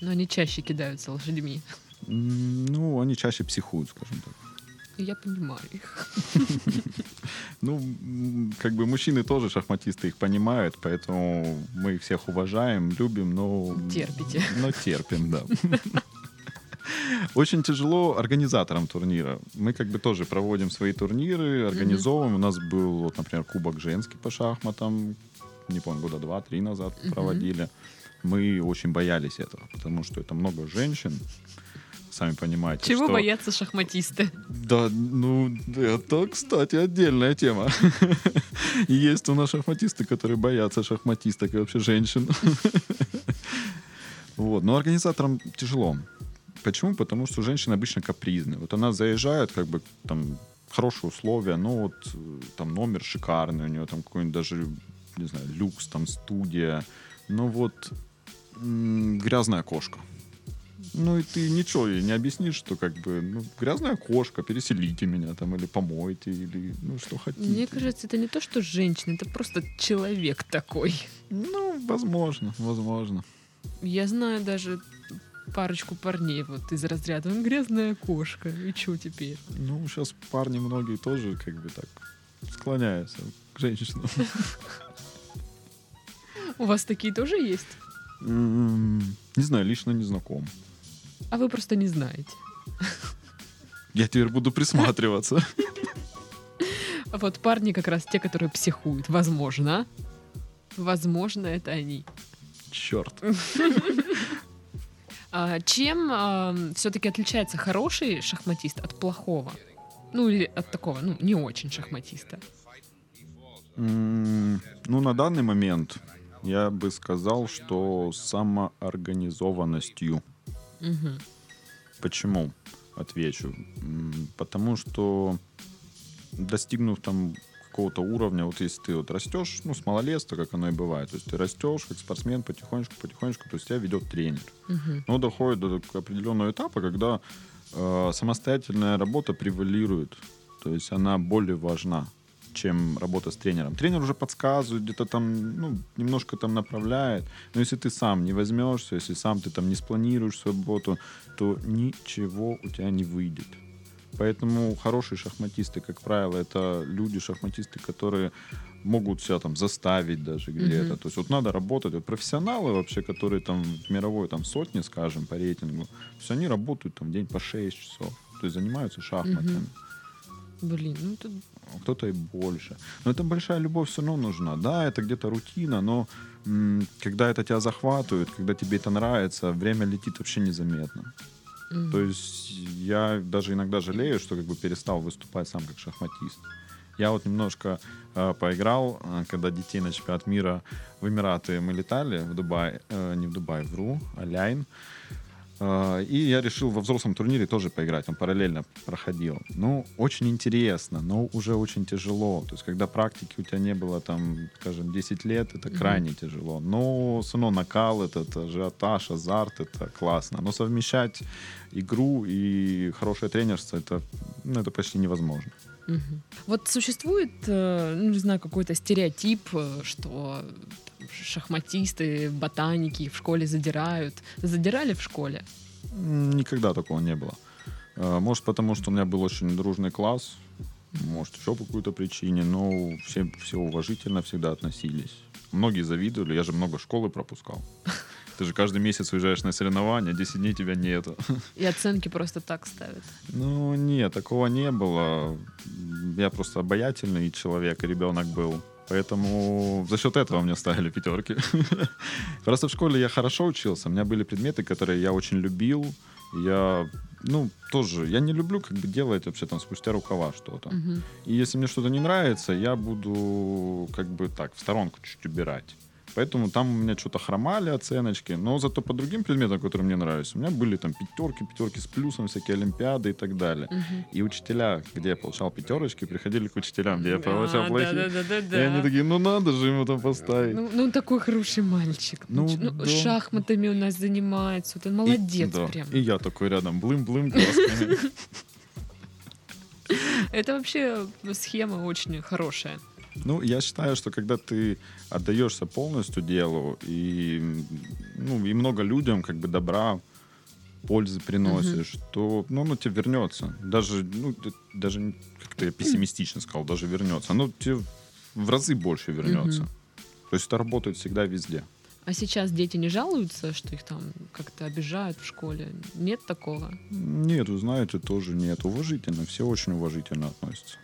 Но они чаще кидаются лошадьми.
Ну, они чаще психуют, скажем так.
Я понимаю их.
Ну, как бы мужчины тоже шахматисты их понимают, поэтому мы их всех уважаем, любим, но...
Терпите.
Но терпим, да. Очень тяжело организаторам турнира. Мы как бы тоже проводим свои турниры, организовываем. У нас был, вот, например, Кубок женский по шахматам. Не помню, года два-три назад
Мгм.
проводили. Мы очень боялись этого, потому что это много женщин. Сами понимаете,
Чего
что...
боятся шахматисты?
Да, ну, это, кстати, отдельная тема. Есть у нас шахматисты, которые боятся шахматисток и вообще женщин. Вот, но организаторам тяжело. Почему? Потому что женщины обычно капризны. Вот она заезжает, как бы там хорошие условия, ну вот э, там номер шикарный, у нее там какой-нибудь даже, не знаю, люкс, там студия. Ну вот м, грязная кошка. Ну и ты ничего ей не объяснишь, что как бы, ну, грязная кошка, переселите меня там, или помойте, или ну что хотите.
Мне кажется, это не то, что женщина, это просто человек такой.
Ну, возможно, возможно.
Я знаю даже парочку парней вот из разряда «Он грязная кошка, и что теперь?»
Ну, сейчас парни многие тоже как бы так склоняются к женщинам.
У вас такие тоже есть?
М, Не знаю, лично не знаком.
А вы просто не знаете.
Я теперь буду присматриваться.
Вот парни как раз те, которые психуют. Возможно. Возможно, это они.
Черт.
А чем все-таки отличается хороший шахматист от плохого? Ну, или от такого, ну, не очень шахматиста.
М, Ну, на данный момент я бы сказал, что самоорганизованностью.
Мгм.
Почему? Отвечу. Потому что достигнув там какого-то уровня, вот если ты вот растешь, ну, с малолетства, как оно и бывает, то есть ты растешь как спортсмен потихонечку, потихонечку, то есть тебя ведет тренер.
Мгм.
Но доходит до определенного этапа, когда э, самостоятельная работа превалирует, то есть она более важна чем работа с тренером. Тренер уже подсказывает, где-то там, ну, немножко там направляет. Но если ты сам не возьмешься, если сам ты там не спланируешь свою работу, то ничего у тебя не выйдет. Поэтому хорошие шахматисты, как правило, это люди, шахматисты, которые могут себя там заставить даже где-то.
Мгм.
То есть вот надо работать. Вот профессионалы вообще, которые там в мировой там сотни, скажем, по рейтингу, то есть они работают там в день по 6 часов. То есть занимаются шахматами.
Мгм. Блин, ну
а кто-то и больше. Но это большая любовь все равно нужна. Да, это где-то рутина, но м, когда это тебя захватывает, когда тебе это нравится, время летит вообще незаметно.
мгм.
То есть я даже иногда жалею, что как бы перестал выступать сам как шахматист. Я вот немножко э, поиграл, э, когда детей на чемпионат мира в Эмираты мы летали, в Дубай, э, не в Дубай, вру, Аляйн. Э, и я решил во взрослом турнире тоже поиграть, он параллельно проходил. Ну, очень интересно, но уже очень тяжело. То есть, когда практики у тебя не было, там, скажем, 10 лет, это крайне тяжело. Но все равно накал, этот ажиотаж, азарт, это классно. Но совмещать игру и хорошее тренерство, это, ну, это почти невозможно.
Мгм. Вот существует, э, ну, не знаю, какой-то стереотип, э, что там, шахматисты, ботаники в школе задирают. Задирали в школе?
Никогда такого не было. Э, Может, потому что у меня был очень дружный класс, может, еще по какой-то причине, но все, все уважительно всегда относились. Многие завидовали, я же много школы пропускал. Ты же каждый месяц уезжаешь на соревнования, 10 дней тебя нету.
И оценки просто так ставят.
Ну, нет, такого не было. Я просто обаятельный человек, и ребенок был. Поэтому за счет этого мне ставили пятерки. Просто в школе я хорошо учился. У меня были предметы, которые я очень любил. Я ну, тоже, я не люблю как бы делать вообще там спустя рукава что-то.
Мгм.
И если мне что-то не нравится, я буду как бы так в сторонку чуть-чуть убирать. Поэтому там у меня что-то хромали оценочки, но зато по другим предметам, которые мне нравятся, у меня были там пятерки, пятерки с плюсом, всякие олимпиады и так далее.
Мгм.
И учителя, где я получал пятерочки, приходили к учителям, где я
А,
получал плохие.
да-да-да-да-да.
И они такие, ну надо же ему там поставить.
Ну, ну, он такой хороший мальчик.
Ну,
Ну,
да.
шахматами у нас занимается. Вот он
И-
молодец
да.
прям.
И я такой рядом, блым-блым глазками.
Это вообще схема очень хорошая.
Ну, я считаю, что когда ты отдаешься полностью делу и, ну, и много людям как бы добра, пользы приносишь, то ну, оно тебе вернется. Даже, ну, даже как-то я пессимистично сказал, даже вернется. Оно тебе в разы больше вернется.
Мгм.
То есть это работает всегда везде.
А сейчас дети не жалуются, что их там как-то обижают в школе? Нет такого?
Нет, вы знаете, тоже нет. Уважительно. Все очень уважительно относятся.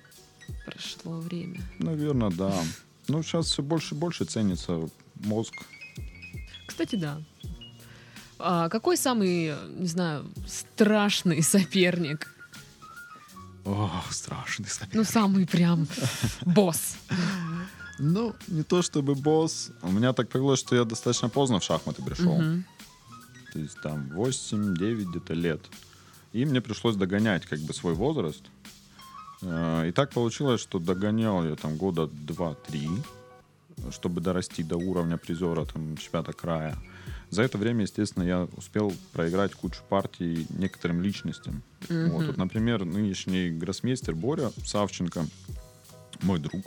Прошло время.
Наверное, да. Ну, сейчас все больше и больше ценится мозг.
Кстати, да. А какой самый, не знаю, страшный соперник?
О, страшный соперник.
Ну, самый прям босс.
Ну, не то чтобы босс. У меня так повелось, что я достаточно поздно в шахматы пришел. То есть там 8-9 где-то лет. И мне пришлось догонять как бы свой возраст. Э, И так получилось, что догонял я там года 2-3, чтобы дорасти до уровня призера там, чемпионата края. За это время, естественно, я успел проиграть кучу партий некоторым личностям.
Мгм.
Вот, вот, например, нынешний гроссмейстер Боря Савченко, мой друг,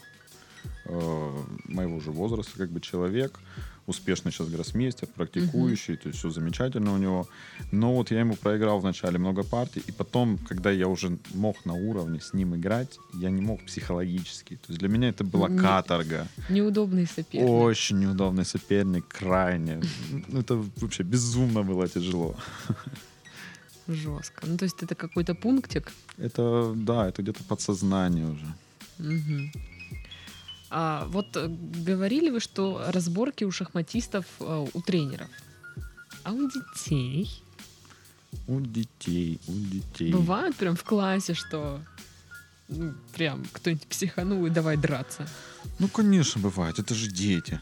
моего же возраста, как бы человек, успешный сейчас гроссмейстер, практикующий, то есть все замечательно у него. Но вот я ему проиграл вначале много партий, и потом, когда я уже мог на уровне с ним играть, я не мог психологически. То есть для меня это была
Не-
каторга.
Неудобный соперник.
Очень неудобный соперник, крайне. Ну, Это вообще безумно было тяжело.
Жестко. Ну, то есть это какой-то пунктик.
Это, да, это где-то подсознание уже.
Мгм. А вот э, говорили вы, что разборки у шахматистов э, у тренеров. А у детей?
У детей, у детей.
Бывает прям в классе, что ну, прям кто-нибудь психанул и давай драться.
Ну, конечно, бывает. Это же дети.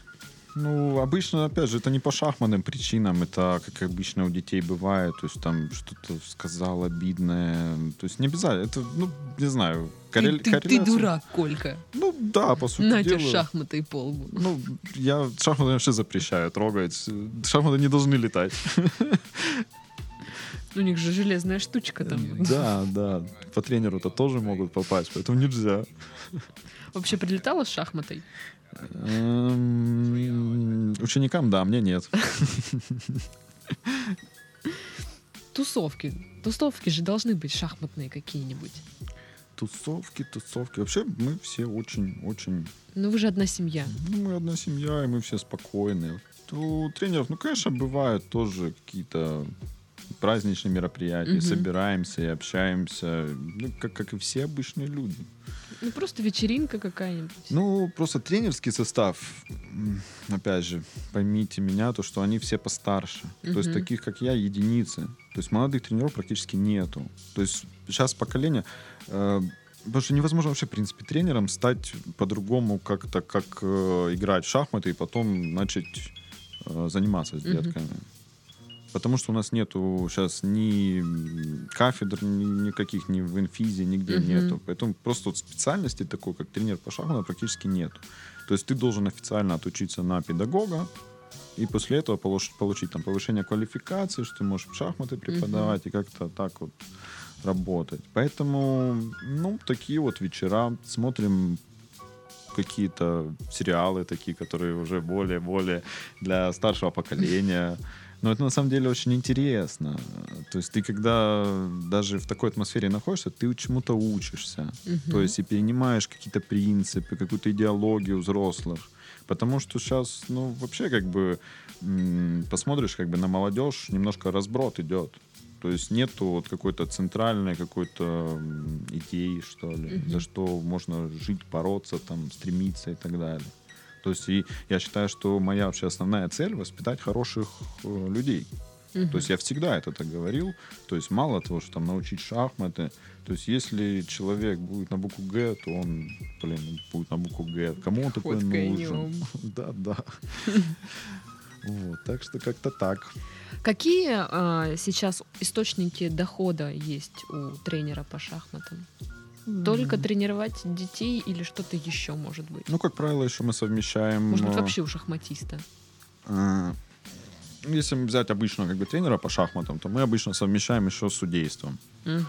Ну, обычно, опять же, это не по шахматным причинам, это, как обычно у детей бывает, то есть там что-то сказал обидное, то есть не обязательно, это, ну, не знаю, коррель-
ты, ты, ты
корреляция-
дурак, Колька.
Ну, да, по сути
На тебе
дела.
шахматы и полбу.
Ну, я шахматы вообще запрещаю трогать, шахматы не должны летать.
У них же железная штучка там.
Да, да, по тренеру-то тоже могут попасть, поэтому нельзя.
Вообще прилетала с шахматой?
Эм, Ученикам, да, мне нет.
Тусовки. Тусовки же должны быть шахматные какие-нибудь.
Тусовки, тусовки. Вообще мы все очень-очень...
Ну вы же одна семья.
Ну, мы одна семья, и мы все спокойные. У тренеров, ну, конечно, бывают тоже какие-то праздничные мероприятия,
Мгм.
собираемся и общаемся, ну, как, как и все обычные люди.
Ну просто вечеринка какая-нибудь.
Ну, просто тренерский состав, опять же, поймите меня, то, что они все постарше. То есть таких, как я, единицы. То есть молодых тренеров практически нету. То есть сейчас поколение... э, потому что невозможно вообще, в принципе, тренером стать по-другому как-то, как э, играть в шахматы и потом начать э, заниматься с детками. Потому что у нас нету сейчас ни кафедр ни, никаких, ни в инфизе, нигде
Мгм.
нету. Поэтому просто вот специальности такой, как тренер по шахматам, практически нету. То есть ты должен официально отучиться на педагога, и после этого полож- получить там повышение квалификации, что ты можешь в шахматы преподавать и как-то так вот работать. Поэтому, ну, такие вот вечера. Смотрим какие-то сериалы такие, которые уже более-более для старшего поколения. Но это на самом деле очень интересно. То есть ты когда даже в такой атмосфере находишься, ты чему-то учишься.
Мгм.
То есть и перенимаешь какие-то принципы, какую-то идеологию взрослых. Потому что сейчас, ну, вообще как бы посмотришь как бы на молодежь, немножко разброд идет. То есть нету вот какой-то центральной какой-то идеи, что ли,
Мгм.
за что можно жить, бороться, там, стремиться и так далее. То есть и я считаю, что моя вообще основная цель воспитать хороших э, людей.
Мгм.
То есть я всегда это так говорил. То есть мало того, что там научить шахматы, то есть если человек будет на букву Г, то он, блин, будет на букву Г. Кому он такой нужен? Да, да. Вот, так что как-то так.
Какие а, сейчас источники дохода есть у тренера по шахматам? Только тренировать детей или что-то еще может быть?
Ну, как правило, еще мы совмещаем...
Может быть,
э,
вообще у шахматиста?
э, Если взять обычного как бы тренера по шахматам, то мы обычно совмещаем еще с судейством.
Мгм.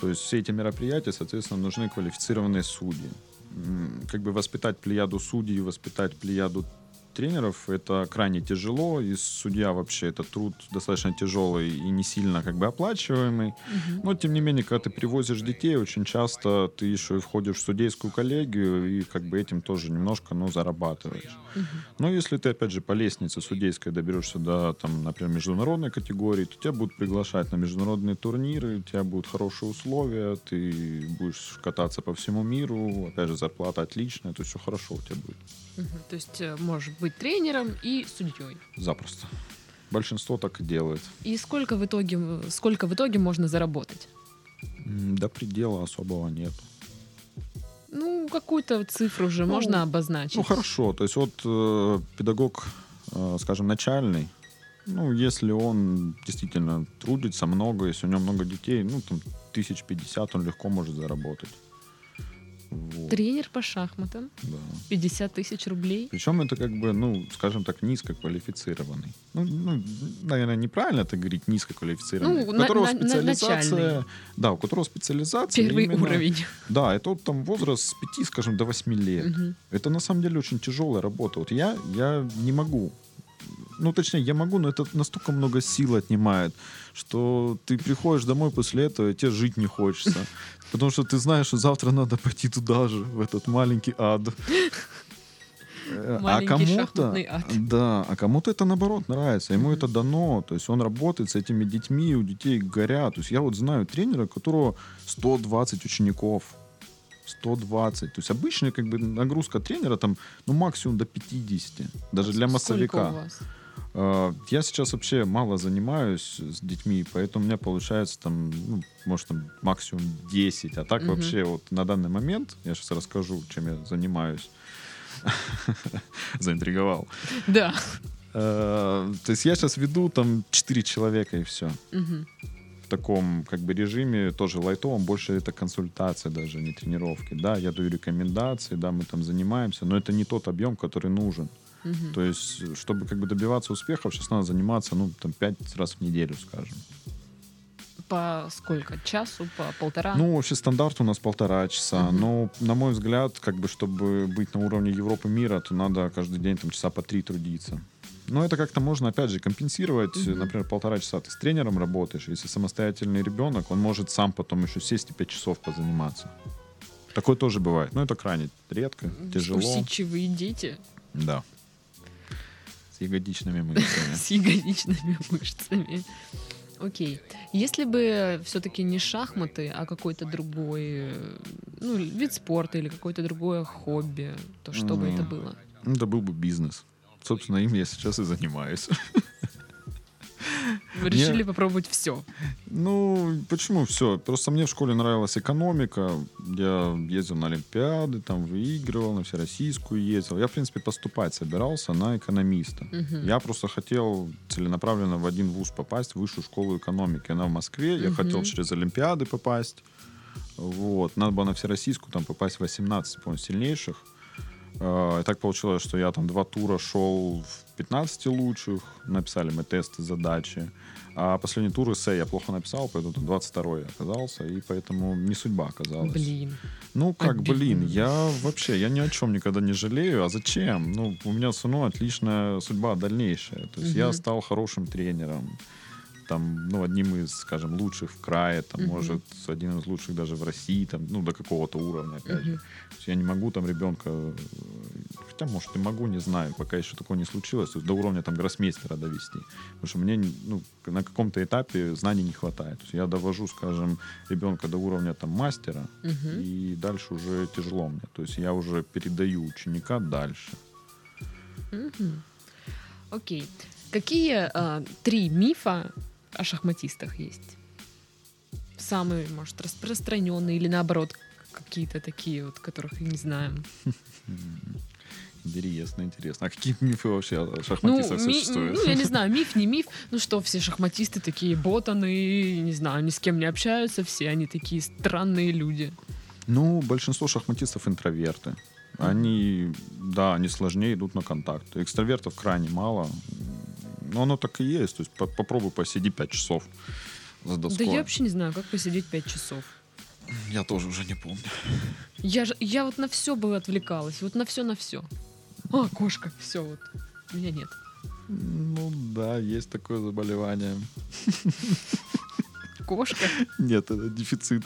То есть все эти мероприятия, соответственно, нужны квалифицированные судьи. Как бы воспитать плеяду судей, воспитать плеяду тренеров это крайне тяжело, и судья вообще это труд достаточно тяжелый и не сильно как бы оплачиваемый.
Мгм.
Но тем не менее, когда ты привозишь детей, очень часто ты еще и входишь в судейскую коллегию и как бы этим тоже немножко, ну, зарабатываешь.
Мгм.
Но если ты, опять же, по лестнице судейской доберешься до, там, например, международной категории, то тебя будут приглашать на международные турниры, у тебя будут хорошие условия, ты будешь кататься по всему миру, опять же, зарплата отличная, то есть все хорошо у тебя будет.
Мгм. То есть э, можешь быть тренером и судьей.
Запросто. Большинство так и делает.
И сколько в итоге, э, сколько в итоге можно заработать?
До предела особого нет.
Ну, какую-то цифру же
Ну,
можно обозначить.
Ну, хорошо. То есть вот э, педагог, э, скажем, начальный, ну, если он действительно трудится много, если у него много детей, ну, там, тысяч пятьдесят он легко может заработать. Вот,
Тренер по шахматам,
да.
50 тысяч рублей.
Причем это как бы, ну, скажем так, низкоквалифицированный. Ну, ну, наверное, неправильно это говорить низкоквалифицированный.
Ну,
у которого
на- на-
специализация...
начальный.
Да, у которого специализация
Первый
именно-
уровень.
Да, это вот там возраст с 5, скажем, до 8 лет.
Мгм.
Это на самом деле очень тяжелая работа. Вот я, я не могу. Ну, точнее, я могу, но это настолько много сил отнимает, что ты приходишь домой после этого, и тебе жить не хочется. Потому что ты знаешь, что завтра надо пойти туда же, в этот маленький ад. Э,
Маленький шахматный ад.
Да, а кому-то это наоборот нравится, ему это дано, то есть он работает с этими детьми, у детей горят. То есть я вот знаю тренера, у которого 120 учеников. 120. То есть обычная как бы нагрузка тренера там, ну, максимум до 50. Даже для
Сколько
массовика.
у вас?
Э, Я сейчас вообще мало занимаюсь с детьми, поэтому у меня получается там, ну, может, там максимум 10. А так
Мгм.
вообще вот на данный момент, я сейчас расскажу, чем я занимаюсь. Заинтриговал.
Да.
Э, То есть я сейчас веду там 4 человека и все. В таком как бы режиме, тоже лайтовом, больше это консультация даже, не тренировки. Да, я даю рекомендации, да, мы там занимаемся, но это не тот объем, который нужен.
Мгм.
То есть, чтобы как бы добиваться успехов, сейчас надо заниматься, ну, там, пять раз в неделю, скажем.
По сколько? Часу? По полтора?
Ну, вообще стандарт у нас полтора часа.
Мгм.
Но, на мой взгляд, как бы, чтобы быть на уровне Европы мира, то надо каждый день там часа по три трудиться. Но это как-то можно, опять же, компенсировать.
Мгм.
Например, полтора часа ты с тренером работаешь. Если самостоятельный ребенок, он может сам потом еще сесть и пять часов позаниматься. Такое тоже бывает. Но это крайне редко, тяжело.
Усидчивые дети
Да. Ягодичными мышцами.
с ягодичными мышцами. Окей. Если бы все-таки не шахматы, а какой-то другой э, ну, вид спорта или какое-то другое хобби, то что бы это было?
Ну, это был бы бизнес. Собственно, им я сейчас и занимаюсь.
Вы решили попробовать все.
Ну, почему все? Просто мне в школе нравилась экономика. Я ездил на Олимпиады, там выигрывал, на всероссийскую ездил. Я, в принципе, поступать собирался на экономиста. Я просто хотел целенаправленно в один вуз попасть, в высшую школу экономики. Она в Москве. Я
Мгм.
хотел через Олимпиады попасть. Вот. Надо было на всероссийскую там попасть в 18, по сильнейших. Э, И так получилось, что я там два тура шел в 15 лучших, написали мы тесты, задачи. А последний тур эссе я плохо написал, поэтому там 22 я оказался, и поэтому не судьба оказалась.
Блин.
Ну, как,
Обидно.
блин, я вообще, я ни о чем никогда не жалею. А зачем? Ну, у меня все равно отличная судьба дальнейшая. То есть я
Мгм.
стал хорошим тренером. Там, ну, одним из, скажем, лучших в крае, там,
Мгм.
может, один из лучших даже в России, там, ну, до какого-то уровня, опять же.
Мгм.
То есть я не могу там ребенка, э, хотя, может, и могу, не знаю, пока еще такого не случилось, то есть до уровня там гроссмейстера довести. Потому что мне, ну, на каком-то этапе знаний не хватает. То есть я довожу, скажем, ребенка до уровня там мастера,
Мгм.
и дальше уже тяжело мне. То есть я уже передаю ученика дальше.
Окей. Какие а, три мифа о шахматистах есть? Самые, может, распространенные или наоборот какие-то такие вот, которых не знаем.
Интересно, интересно. А какие мифы вообще о шахматистах
ну, ми-
существуют?
ну, я не знаю, миф, не миф. Ну что, все шахматисты такие ботаны, не знаю, ни с кем не общаются, все они такие странные люди.
Ну, большинство шахматистов интроверты. Они, да, они сложнее идут на контакт. Экстравертов крайне мало. Но оно так и есть. То есть по- попробуй посиди 5 часов за доской.
Да я вообще не знаю, как посидеть пять часов.
Я тоже уже не помню.
Я, же, я вот на все бы отвлекалась, вот на все, на все. А, кошка, все, вот. Меня нет.
Ну да, есть такое заболевание.
Кошка?
Нет, это дефицит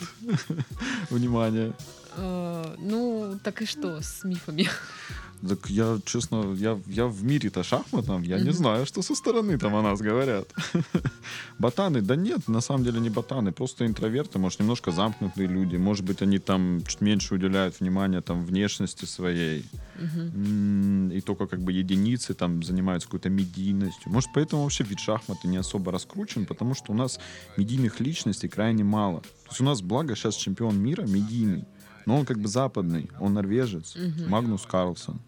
внимания.
Э, ну, так и что с мифами?
Так я, честно, я, я в мире-то шахматном, я не
Мгм.
знаю, что со стороны там о нас говорят. Ботаны, да нет, на самом деле не ботаны, просто интроверты, может, немножко замкнутые люди, может быть, они там чуть меньше уделяют внимания там внешности своей, и только как бы единицы там занимаются какой-то медийностью. Может, поэтому вообще вид шахматы не особо раскручен, потому что у нас медийных личностей крайне мало. То есть у нас, благо, сейчас чемпион мира медийный, но он как бы западный, он норвежец,
Мгм.
Магнус Карлсон.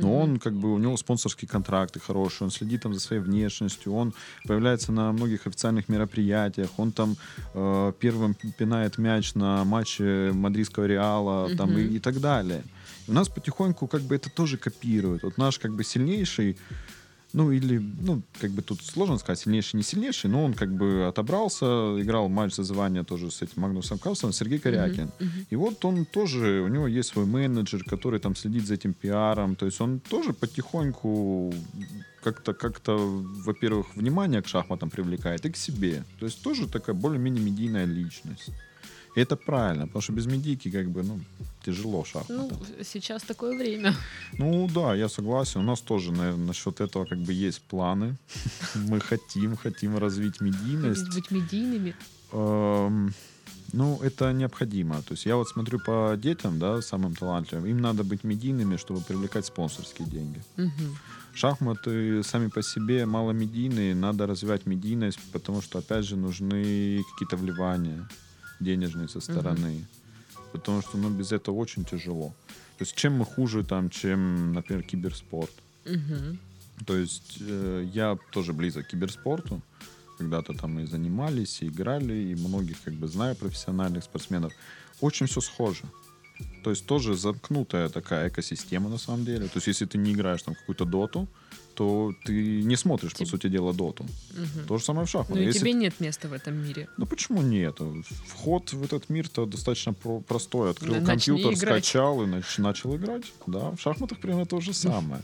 Но
Мгм.
он, как бы, у него спонсорские контракты хорошие, он следит там за своей внешностью, он появляется на многих официальных мероприятиях, он там э, первым пинает мяч на матче мадридского Реала, там, и, и так далее. И у нас потихоньку как бы это тоже копируют. Вот наш как бы сильнейший, ну или, ну, как бы тут сложно сказать, сильнейший, не сильнейший, но он как бы отобрался, играл матч за звание тоже с этим Магнусом Карлсоном, Сергей Корякин.
Мгм.
И вот он тоже, у него есть свой менеджер, который там следит за этим пиаром. То есть он тоже потихоньку как-то, как-то, во-первых, внимание к шахматам привлекает и к себе. То есть тоже такая более-менее медийная личность. Это правильно, потому что без медийки как бы, ну, тяжело
Ну,
шахматам.
сейчас такое время.
Ну, да, я согласен. У нас тоже, наверное, насчет этого как бы есть планы. Мы хотим, хотим развить медийность.
Быть медийными.
Эм, Ну, это необходимо. То есть я вот смотрю по детям, да, самым талантливым, им надо быть медийными, чтобы привлекать спонсорские деньги. Шахматы сами по себе маломедийные, надо развивать медийность, потому что, опять же, нужны какие-то вливания денежные со стороны. Потому что, ну, без этого очень тяжело. То есть чем мы хуже там, чем, например, киберспорт.
Мгм.
То есть э, я тоже близок к киберспорту. Когда-то там и занимались, и играли, и многих как бы знаю профессиональных спортсменов. Очень все схоже. То есть тоже замкнутая такая экосистема на самом деле. То есть если ты не играешь там какую-то доту, то ты не смотришь, по
Теб-
сути дела, доту.
Мгм.
То же самое в
Ну
шахматах.
и
Если
тебе нет места в этом мире.
ну почему нет? Вход в этот мир-то достаточно про- простой. Открыл
Да,
компьютер, скачал и нач- начал играть. Да, в шахматах примерно то же самое.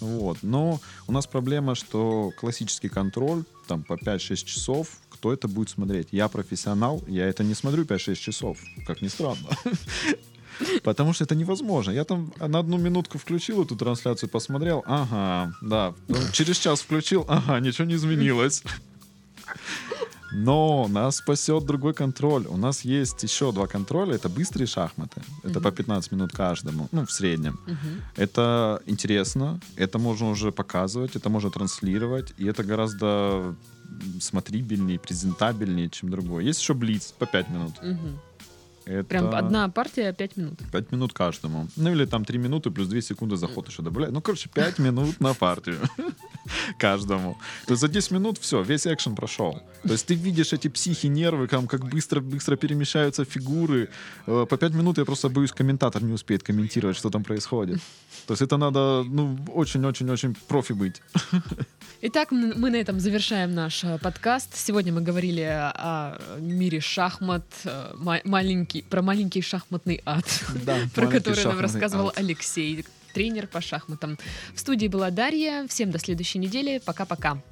Вот. Но у нас проблема, что классический контроль там по 5-6 часов, кто это будет смотреть? Я профессионал, я это не смотрю 5-6 часов, как ни странно. Потому что это невозможно. Я там на одну минутку включил эту трансляцию, посмотрел, ага, да. Через час включил, ага, ничего не изменилось. Но нас спасет другой контроль. У нас есть еще два контроля. Это быстрые шахматы. Это
Мгм.
по 15 минут каждому. Ну, в среднем.
Мгм.
Это интересно. Это можно уже показывать. Это можно транслировать. И это гораздо смотрибельнее, презентабельнее, чем другое. Есть еще блиц по 5 минут.
Мгм.
Это
Прям одна партия, пять минут.
5 минут каждому. Ну или там 3 минуты плюс 2 секунды заход еще добавляют. Ну, короче, 5 минут на партию. Каждому. То есть за 10 минут все, весь экшен прошел. То есть ты видишь эти психи, нервы, там, как быстро-быстро перемещаются фигуры. Э, По 5 минут я просто боюсь, комментатор не успеет комментировать, что там происходит. То есть это надо, ну, очень-очень-очень профи быть.
Итак, мы на этом завершаем наш э, подкаст. Сегодня мы говорили о мире шахмат, э, ма- маленький, про маленький шахматный ад,
Да,
про который нам рассказывал
ад.
Алексей, тренер по шахматам. В студии была Дарья. Всем до следующей недели. Пока-пока.